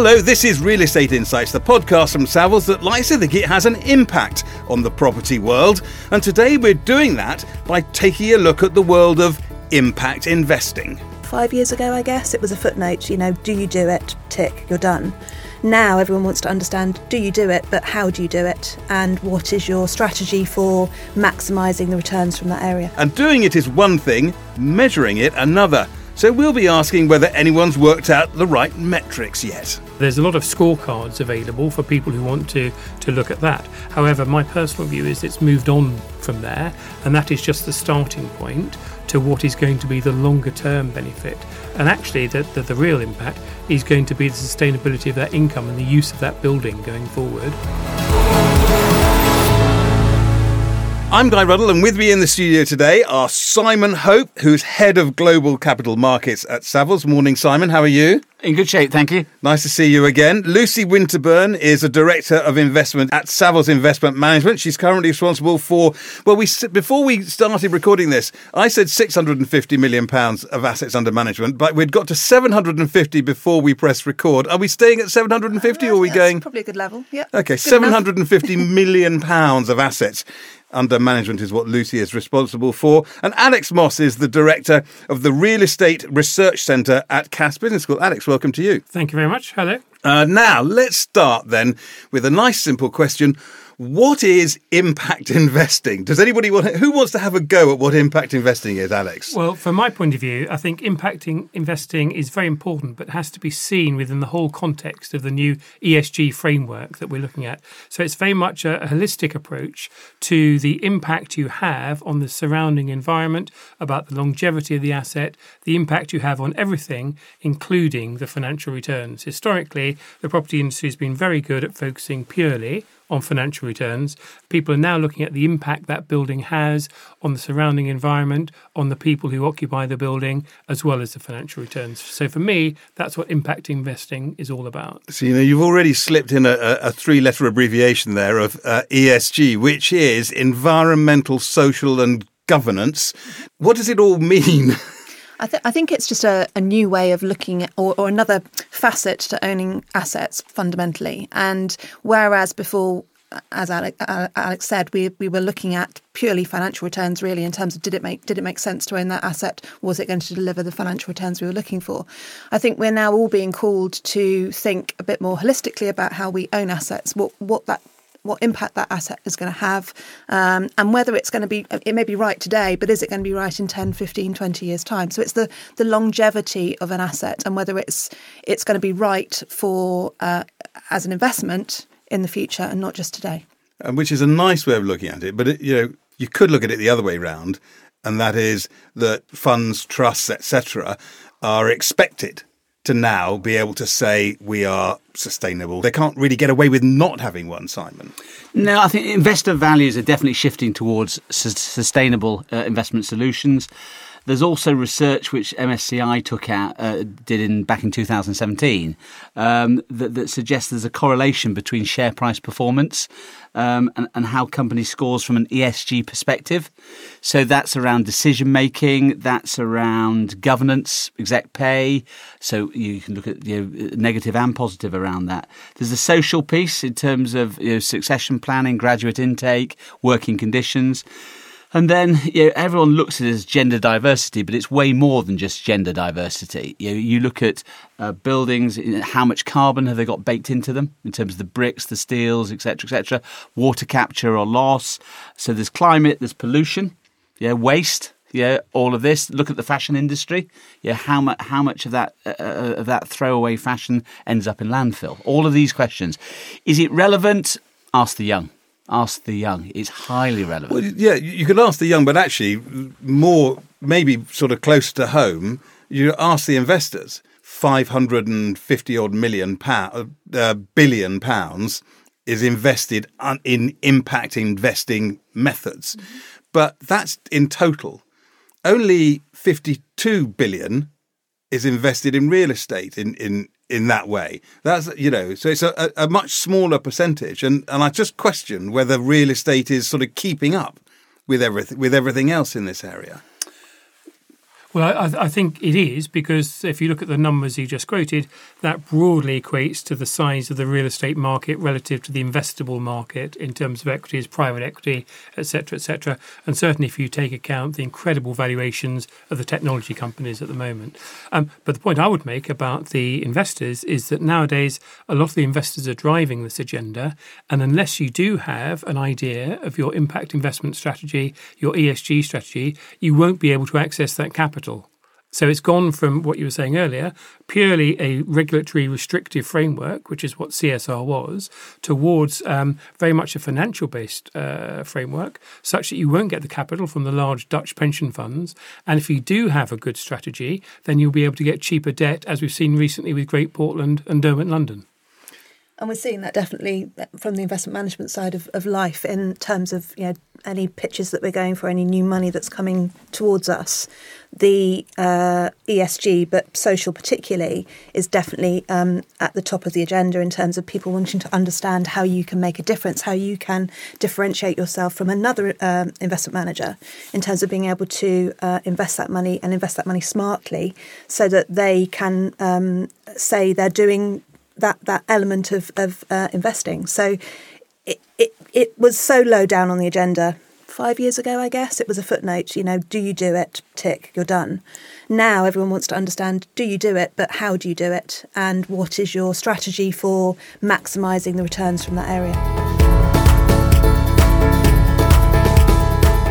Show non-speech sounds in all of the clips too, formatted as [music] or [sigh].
Hello, this is Real Estate Insights, the podcast from Savills that likes to think it has an impact on the property world. And today we're doing that by taking a look at the world of impact investing. Five years ago, I guess, it was a footnote, you know, do you do it? Tick, you're done. Now everyone wants to understand do you do it, but how do you do it? And what is your strategy for maximising the returns from that area? And doing it is one thing, measuring it another. So we'll be asking whether anyone's worked out the right metrics yet. There's a lot of scorecards available for people who want to, to look at that. However, my personal view is it's moved on from there, and that is just the starting point to what is going to be the longer term benefit. And actually, the, the, the real impact is going to be the sustainability of that income and the use of that building going forward. I'm Guy Ruddle, and with me in the studio today are Simon Hope, who's head of global capital markets at Savills. Morning, Simon. How are you? In good shape, thank you. Nice to see you again. Lucy Winterburn is a director of investment at Savills Investment Management. She's currently responsible for well, we before we started recording this, I said 650 million pounds of assets under management, but we'd got to 750 before we pressed record. Are we staying at 750 or are we going? Probably a good level. Yeah. Okay, 750 [laughs] million pounds of assets under management is what Lucy is responsible for. And Alex Moss is the director of the Real Estate Research Centre at Cass Business School. Alex, welcome to you. Thank you very much. Hello. Uh, now, let's start then with a nice simple question. What is impact [laughs] investing? Does anybody want who wants to have a go at what impact investing is, Alex? Well, from my point of view, I think impacting investing is very important, but has to be seen within the whole context of the new ESG framework that we're looking at. So it's very much a, a holistic approach to the impact you have on the surrounding environment, about the longevity of the asset, the impact you have on everything, including the financial returns. Historically, the property industry has been very good at focusing purely on financial returns. People are now looking at the impact that building has on the surrounding environment, on the people who occupy the building, as well as the financial returns. So for me, that's what impact investing is all about. So, you know, you've already slipped in a, a three letter abbreviation there of uh, ESG, which is environmental, social, and governance. What does it all mean? [laughs] I, th- I, think it's just a, a, new way of looking at, or, or, another facet to owning assets fundamentally. And whereas before, as Alex, Alex, said, we, we were looking at purely financial returns, really, in terms of did it make did it make sense to own that asset? Was it going to deliver the financial returns we were looking for? I think we're now all being called to think a bit more holistically about how we own assets, what what that what impact that asset is going to have, um, and whether it's going to be, it may be right today, but is it going to be right in 10, 15, 20 years' time? So it's the, the longevity of an asset and whether it's, it's going to be right for, uh, as an investment in the future and not just today. And which is a nice way of looking at it, but it, you know, you could look at it the other way round, and that is that funds, trusts, etc., are expected to now be able to say we are sustainable. They can't really get away with not having one, Simon. No, I think investor values are definitely shifting towards su- sustainable uh, investment solutions. There's also research which MSCI took out uh, did in back in 2017 um, that, that, suggests there's a correlation between share price performance um, and, and, how company scores from an ESG perspective. So that's around decision making, that's around governance, exec pay. So you can look at you know, negative and positive around that. There's the social piece in terms of you know, succession planning, graduate intake, working conditions. And then you know, everyone looks at it as gender diversity, but it's way more than just gender diversity. You, know, you look at uh, buildings, how much carbon have they got baked into them in terms of the bricks, the steels, etc., etc. Water capture or loss. So there's climate, there's pollution, yeah, waste, yeah, all of this. Look at the fashion industry. Yeah, how much how much of that uh, uh, of that throwaway fashion ends up in landfill? All of these questions. Is it relevant? Ask the young ask the young. It's highly relevant. Well, yeah, you could ask the young, but actually, more maybe sort of close to home, you ask the investors. 550 odd million pound, uh, billion pounds is invested in impact investing methods. Mm-hmm. But that's in total. Only 52 billion is invested in real estate in, in in that way. That's you know, so it's a, a, much smaller percentage, and and I just question whether real estate is sort of keeping up with everything with everything else in this area. Well, I, I, think it is because if you look at the numbers you just quoted, that broadly equates to the size of the real estate market relative to the investable market in terms of equities, private equity, etc., etc. And certainly, if you take account the incredible valuations of the technology companies at the moment. Um, but the point I would make about the investors is that nowadays a lot of the investors are driving this agenda, and unless you do have an idea of your impact investment strategy, your ESG strategy, you won't be able to access that capital capital. So it's gone from what you were saying earlier, purely a regulatory restrictive framework, which is what CSR was, towards um, very much a financial based uh, framework, such that you won't get the capital from the large Dutch pension funds. And if you do have a good strategy, then you'll be able to get cheaper debt, as we've seen recently with Great Portland and Derwent London. And we're seeing that definitely from the investment management side of, of life in terms of you know any pitches that we're going for, any new money that's coming towards us. The uh, ESG, but social particularly, is definitely um, at the top of the agenda in terms of people wanting to understand how you can make a difference, how you can differentiate yourself from another uh, investment manager in terms of being able to uh, invest that money and invest that money smartly so that they can um, say they're doing that that element of of uh, investing. So it, it it was so low down on the agenda five years ago, I guess. It was a footnote. You know, do you do it? Tick, you're done. Now everyone wants to understand: do you do it? But how do you do it? And what is your strategy for maximising the returns from that area?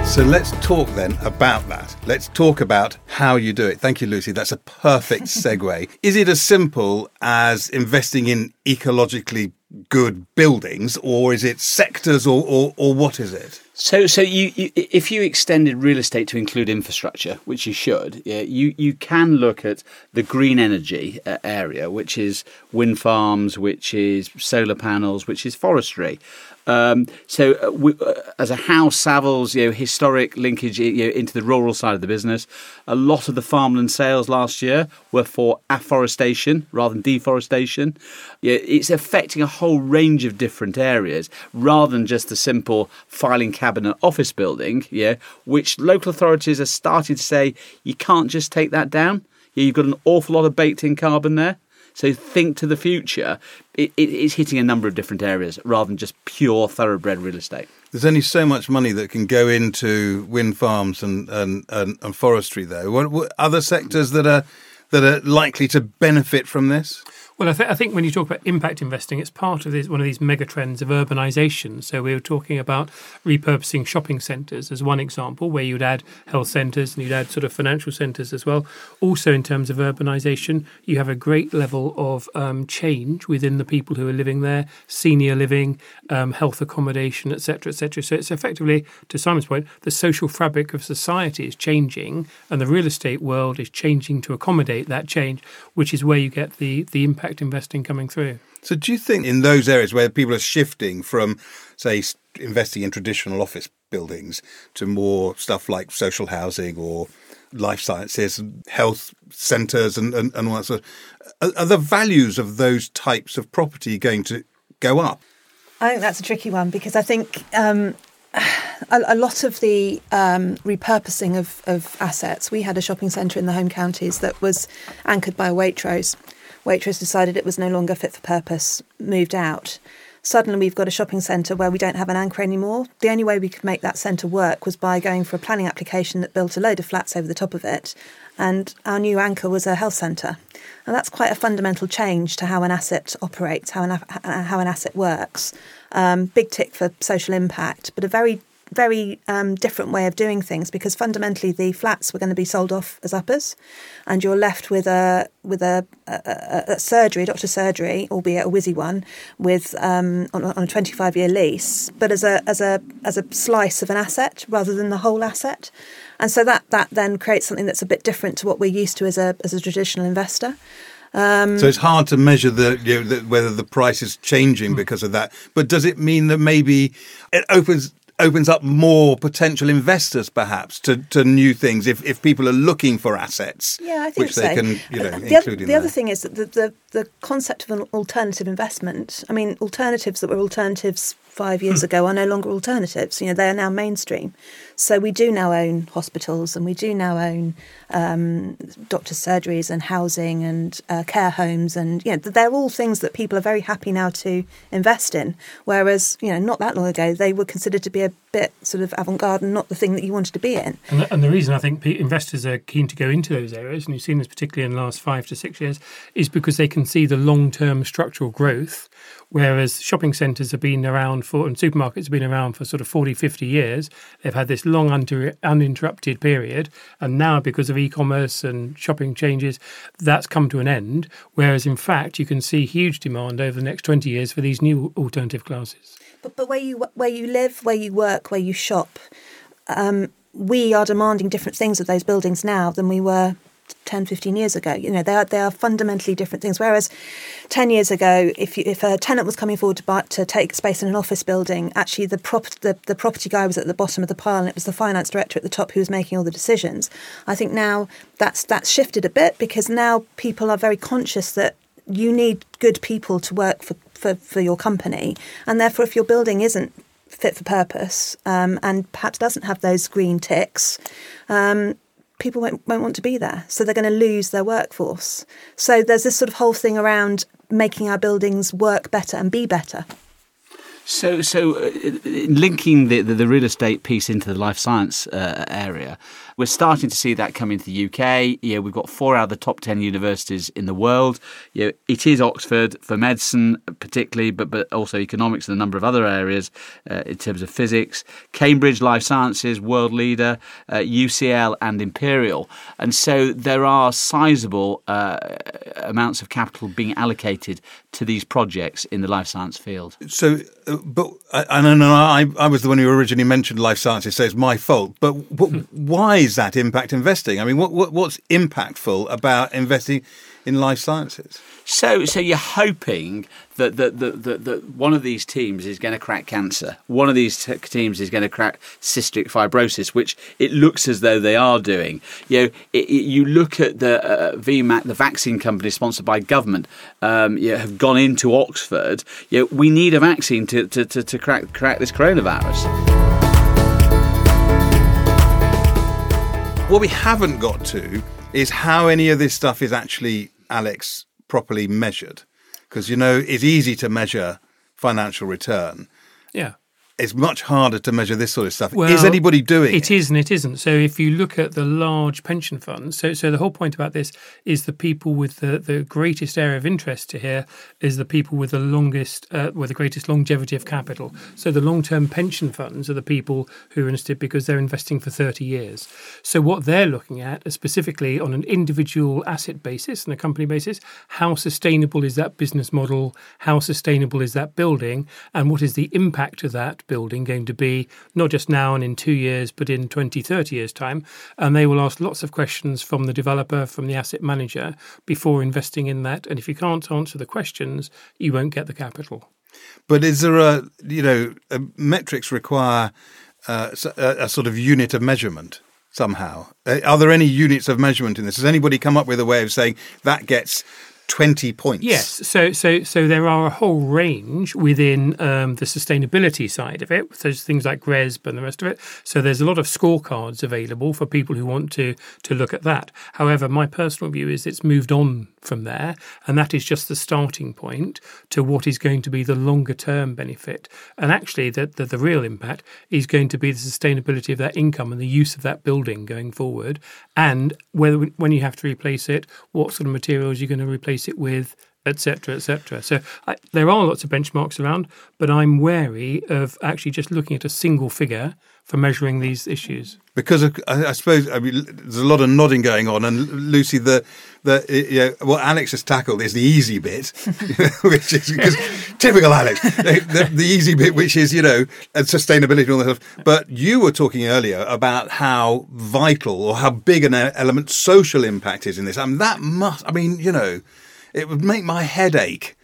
So let's talk then about that. Let's talk about how you do it. Thank you, Lucy. That's a perfect [laughs] segue. Is it as simple as investing in ecologically good buildings, or is it sectors, or, or, or what is it? So, so you, you, if you extended real estate to include infrastructure, which you should, yeah, you you can look at the green energy uh, area, which is wind farms, which is solar panels, which is forestry. Um, so, uh, we, uh, as a house, Savills, you know, historic linkage you know, into the rural side of the business. A lot of the farmland sales last year were for afforestation rather than deforestation. Yeah, it's affecting a whole range of different areas rather than just the simple filing cabinet office building. Yeah, which local authorities are starting to say you can't just take that down. Yeah, you've got an awful lot of baked in carbon there. So think to the future. It, it, it's hitting a number of different areas rather than just pure thoroughbred real estate. There's only so much money that can go into wind farms and and, and, and forestry, though. What, what other sectors that are that are likely to benefit from this? Well, I, th- I, think when you talk about impact investing, it's part of this, one of these mega trends of urbanisation. So we were talking about repurposing shopping centres as one example, where you'd add health centres and you'd add sort of financial centres as well. Also, in terms of urbanisation, you have a great level of um, change within the people who are living there, senior living, um, health accommodation, etc., etc. So it's effectively, to Simon's point, the social fabric of society is changing, and the real estate world is changing to accommodate that change, which is where you get the the impact impact investing coming through. So, do you think in those areas where people are shifting from, say, investing in traditional office buildings to more stuff like social housing or life sciences, health centres, and, and, and all that sort of, are, are the values of those types of property going to go up? I think that's a tricky one because I think um, [sighs] a, a, lot of the um, repurposing of, of, assets. We had a shopping centre in the home counties that was anchored by a Waitrose, Waitrose decided it was no longer fit for purpose, moved out. Suddenly, we've got a shopping centre where we don't have an anchor anymore. The only way we could make that centre work was by going for a planning application that built a load of flats over the top of it. And our new anchor was a health centre. And that's quite a fundamental change to how an asset operates, how an, how an asset works. Um, big tick for social impact, but a very very um, different way of doing things because fundamentally the flats were going to be sold off as uppers, and you're left with a with a, a, a surgery, doctor surgery, albeit a whizzy one, with um, on, on, a 25 year lease, but as a as a as a slice of an asset rather than the whole asset, and so that that then creates something that's a bit different to what we're used to as a as a traditional investor. Um, so it's hard to measure the, you know, the, whether the price is changing because of that. But does it mean that maybe it opens opens up more potential investors, perhaps, to, to new things if, if people are looking for assets. Yeah, I think which so. they can, you know, the other, the other thing is that the, the, the concept of an alternative investment. I mean, alternatives that were alternatives five years ago are no longer alternatives. You know, they are now mainstream. So we do now own hospitals, and we do now own um, doctors' surgeries and housing and uh, care homes, and you know, they're all things that people are very happy now to invest in. Whereas, you know, not that long ago, they were considered to be a bit sort of avant-garde and not the thing that you wanted to be in. And the, and the reason I think investors are keen to go into those areas, and you've seen this particularly in the last five to six years, is because they can see the long term structural growth. Whereas shopping centres have been around for, and supermarkets have been around for sort of 40, 50 years. They've had this long uninterrupted period. And now, because of e commerce and shopping changes, that's come to an end. Whereas, in fact, you can see huge demand over the next 20 years for these new alternative classes. But, but where you where you live, where you work, where you shop, um, we are demanding different things of those buildings now than we were 10, 15 years ago. You know, they are they are fundamentally different things. Whereas 10 years ago, if you, if a tenant was coming forward to buy, to take space in an office building, actually the prop the, the property guy was at the bottom of the pile and it was the finance director at the top who was making all the decisions. I think now that's that's shifted a bit because now people are very conscious that you need good people to work for, for, for your company. And therefore, if your building isn't fit for purpose um, and perhaps doesn't have those green ticks, um, people won't, won't want to be there. So they're going to lose their workforce. So there's this sort of whole thing around making our buildings work better and be better. So, so uh, linking the, the, the real estate piece into the life science uh, area, we're starting to see that come into the UK. Yeah, we've got four out of the top ten universities in the world. Yeah, it is Oxford for medicine, particularly, but but also economics and a number of other areas uh, in terms of physics. Cambridge Life Sciences, world leader, uh, UCL and Imperial, and so there are sizable uh, amounts of capital being allocated to these projects in the life science field. So, uh, but I, I know I, I was the one who originally mentioned life sciences, so it's my fault. But w- why is that impact investing? I mean, what, what what's impactful about investing in life sciences? So, so you're hoping that that, that, that, that one of these teams is going to crack cancer. One of these t- teams is going to crack cystic fibrosis, which it looks as though they are doing. You know, it, it, you look at the uh, VMIC, the vaccine company sponsored by government, um, you know, have gone into Oxford. You know, we need a vaccine to, to, to, to crack crack this coronavirus. What we haven't got to is how any of this stuff is actually, Alex, properly measured. Because, you know, it's easy to measure financial return. Yeah. It's much harder to measure this sort of stuff. Well, is anybody doing it? It is and it isn't. So if you look at the large pension funds, so so the whole point about this is the people with the, the greatest area of interest to here is the people with the longest, uh, with the greatest longevity of capital. So the long term pension funds are the people who are interested because they're investing for 30 years. So what they're looking at is specifically on an individual asset basis and a company basis, how sustainable is that business model? How sustainable is that building? And what is the impact of that building going to be, not just now and in two years, but in 20, 30 years' time. And they will ask lots of questions from the developer, from the asset manager before investing in that. And if you can't answer the questions, you won't get the capital. But is there a, you know, uh, metrics require uh, a, a sort of unit of measurement somehow? Uh, are there any units of measurement in this? Has anybody come up with a way of saying that gets 20 points. Yes, so so so there are a whole range within um, the sustainability side of it. There's things like GRESB and the rest of it. So there's a lot of scorecards available for people who want to to look at that. However, my personal view is it's moved on from there, and that is just the starting point to what is going to be the longer term benefit. And actually, the, the, the real impact is going to be the sustainability of that income and the use of that building going forward, and whether when you have to replace it, what sort of materials you're going to replace it with, etc., etc. So I, there are lots of benchmarks around, but I'm wary of actually just looking at a single figure for measuring these issues. Because of, I, I suppose I mean, there's a lot of nodding going on, and Lucy, the the you know, what Alex has tackled is the easy bit, [laughs] which is because typical Alex, the, the, the, easy bit, which is you know sustainability and all that stuff. But you were talking earlier about how vital or how big an element social impact is in this. I mean, that must. I mean, you know, it would make my head ache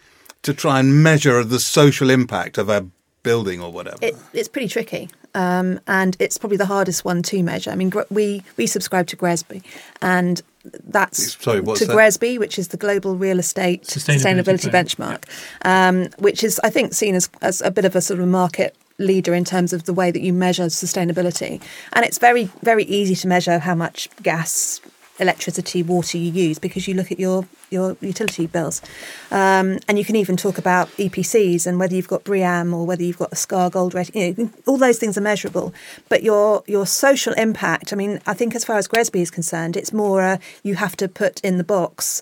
to try and measure the social impact of a building or whatever. It, it's pretty tricky. um, and it's probably the hardest one to measure. I mean, we we subscribe to Gresby, and that's Sorry, what's to that? GRESB, which is the Global Real Estate Sustainability Sustainability, Plan. Benchmark, um, which is I think seen as, as a bit of a sort of market leader in terms of the way that you measure sustainability, and it's very very easy to measure how much gas. Electricity, water you use because you look at your your utility bills, um, and you can even talk about EPCs and whether you've got BREEAM or whether you've got a SKA Gold rating. You know, all those things are measurable, but your your social impact. I mean, I think as far as Gresby is concerned, it's more you have to put in the box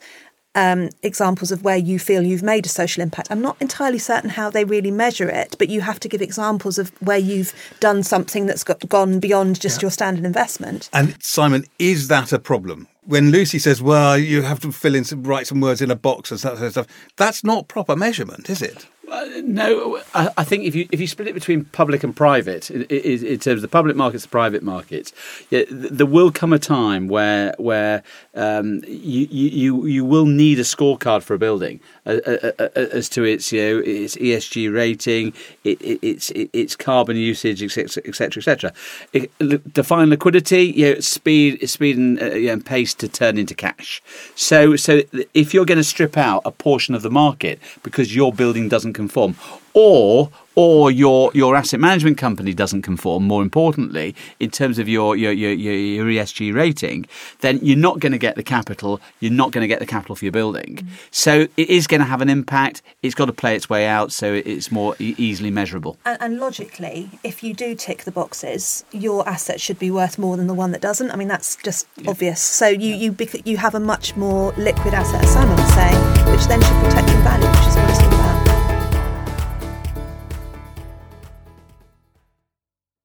um, examples of where you feel you've made a social impact. I'm not entirely certain how they really measure it, but you have to give examples of where you've done something that's got, gone beyond just your standard investment. And Simon, is that a problem? When Lucy says, "Well, you have to fill in some, write some words in a box and that sort of stuff," that's not proper measurement, is it? Uh, no, I, think if you if you split it between public and private, in, in, terms of the public markets, the private markets, there will come a time where where um, you, you you will need a scorecard for a building as to its you know its ESG rating, it, it, its its carbon usage, etc. etc. etc. Define liquidity, you know, speed speed and, uh, you know, and pace to turn into cash. So so if you're going to strip out a portion of the market because your building doesn't conform, or or your your asset management company doesn't conform. More importantly, in terms of your your your, your, ESG rating, then you're not going to get the capital. You're not going to get the capital for your building. Mm. So it is going to have an impact. It's got to play its way out, so it's more e- easily measurable. And, and logically, if you do tick the boxes, your asset should be worth more than the one that doesn't. I mean, that's just obvious. So you you bec- you have a much more liquid asset, as Simon was saying, which then should protect your value, which is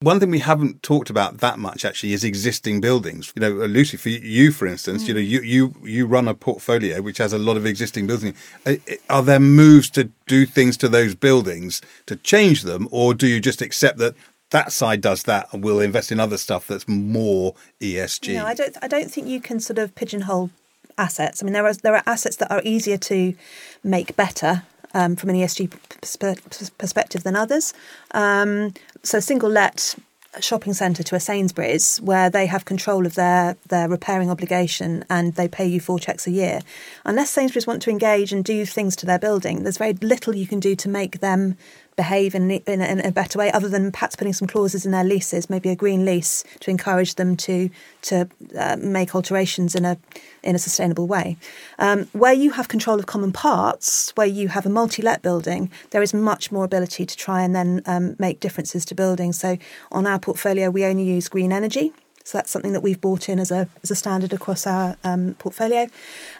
One thing we haven't talked about that much actually is existing buildings. You know, uh, Lucy, for you, for instance, you know, you, you you run a portfolio which has a lot of existing buildings. Uh, Are there moves to do things to those buildings to change them, or do you just accept that that side does that and we'll invest in other stuff that's more ESG? No, I don't. I don't think you can sort of pigeonhole assets. I mean, there are there are assets that are easier to make better um, from an ESG perspe- perspective than others. Um, so, single let shopping centre to a Sainsbury's, where they have control of their their repairing obligation and they pay you four checks a year. Unless Sainsbury's want to engage and do things to their building, there's very little you can do to make them behave in, in, a, in a better way, other than perhaps putting some clauses in their leases, maybe a green lease to encourage them to to uh, make alterations in a in a sustainable way. Um, where you have control of common parts, where you have a multi-let building, there is much more ability to try and then um, make differences to buildings. So on our portfolio, we only use green energy. So that's something that we've brought in as a as a standard across our um, portfolio.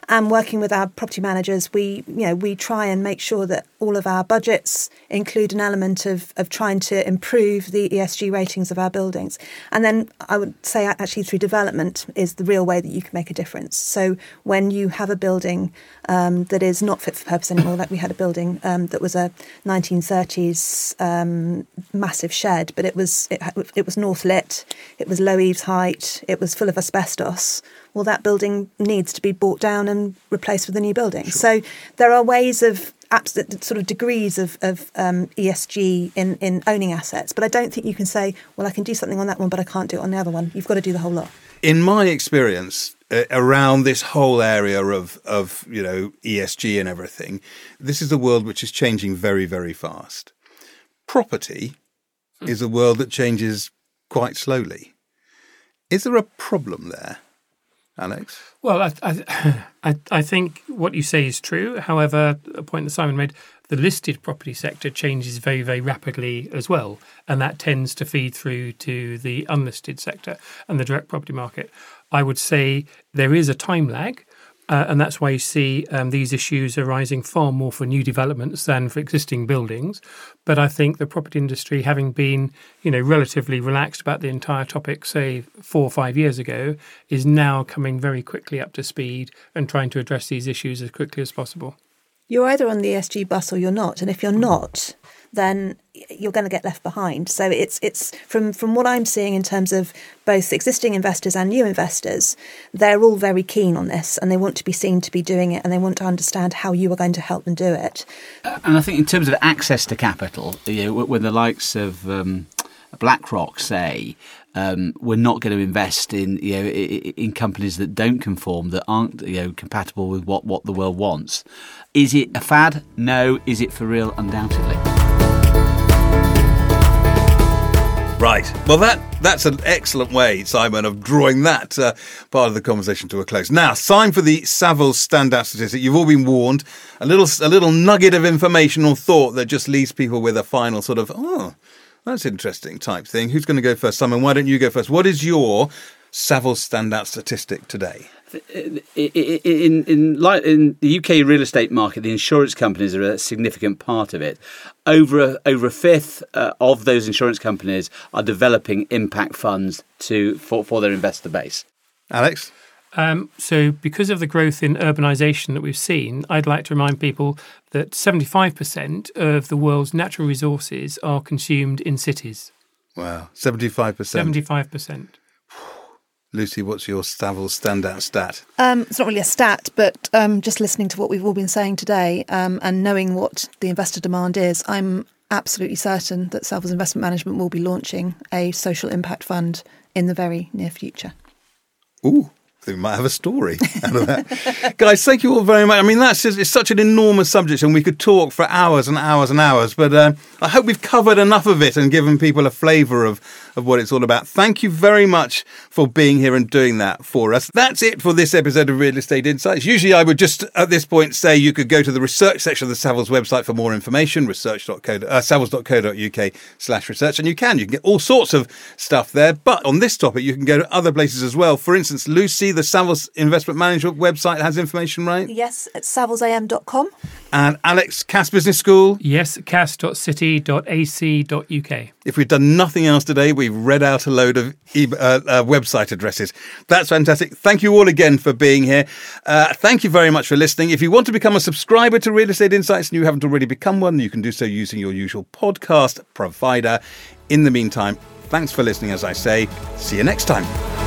And working with our property managers, we you know we try and make sure that all of our budgets include an element of of trying to improve the ESG ratings of our buildings. And then I would say actually through development is the real way that you can make a difference. So when you have a building um, that is not fit for purpose anymore, like we had a building um, that was a 1930s um, massive shed, but it was it, it was north lit, it was low eaves height, it was full of asbestos. Well, that building needs to be brought down and replaced with a new building. So there are ways of absolute sort of degrees of, of um, ESG in, in owning assets, but I don't think you can say, well, I can do something on that one, but I can't do it on the other one. You've got to do the whole lot. in my experience uh, around this whole area of of you know ESG and everything, this is a world which is changing very very fast. Property is a world that changes quite slowly. Is there a problem there, Alex? Well, I, [clears throat] I, I, think what you say is true. However, a point that Simon made, the listed property sector changes very, very rapidly as well. And that tends to feed through to the unlisted sector and the direct property market. I would say there is a time lag. Uh, and that's why you see um, these issues arising far more for new developments than for existing buildings. But I think the property industry, having been, you know, relatively relaxed about the entire topic, say four or five years ago, is now coming very quickly up to speed and trying to address these issues as quickly as possible. You're either on the SG bus or you're not, and if you're not, then you're going to get left behind. So it's it's from from what I'm seeing in terms of both existing investors and new investors, they're all very keen on this, and they want to be seen to be doing it, and they want to understand how you are going to help them do it. And I think in terms of access to capital, you know, with the likes of um, BlackRock say um, we're not going to invest in you know in companies that don't conform, that aren't you know compatible with what, what the world wants. Is it a fad? No. Is it for real? Undoubtedly. Right. Well, that that's an excellent way, Simon, of drawing that uh, part of the conversation to a close. Now, time for the Savills standout statistic. You've all been warned. A little a little nugget of information or thought that just leaves people with a final sort of oh that's interesting type thing. Who's going to go first? Simon, why don't you go first? What is your Savills standout statistic today? In, in, in, in, the UK real estate market, the insurance companies are a significant part of it. Over a, over a fifth uh, of those insurance companies are developing impact funds to for, for their investor base. Alex? Um, so, because of the growth in urbanisation that we've seen, I'd like to remind people that 75% of the world's natural resources are consumed in cities. Wow, 75%. 75%. Lucy, what's your Savills standout stat? Um, it's not really a stat, but um, just listening to what we've all been saying today um, and knowing what the investor demand is, I'm absolutely certain that Savills Investment Management will be launching a social impact fund in the very near future. Ooh, we might have a story [laughs] out of that. Guys, thank you all very much. I mean, that's just, it's such an enormous subject, and we could talk for hours and hours and hours. But uh, I hope we've covered enough of it and given people a flavour of of what it's all about. Thank you very much for being here and doing that for us. That's it for this episode of Real Estate Insights. Usually, I would just at this point say you could go to the research section of the Savills website for more information, research.co, uh, slash research. And you can, you can get all sorts of stuff there. But on this topic, you can go to other places as well. For instance, Lucy, the Savills Investment Management website has information, right? Yes, at savillsam.com. And Alex, Cass Business School? Yes, cass.city.ac.uk. If we've done nothing else today, we've read out a load of e- uh, uh, website addresses. That's fantastic. Thank you all again for being here. Uh, thank you very much for listening. If you want to become a subscriber to Real Estate Insights and you haven't already become one, you can do so using your usual podcast provider. In the meantime, thanks for listening, as I say. See you next time.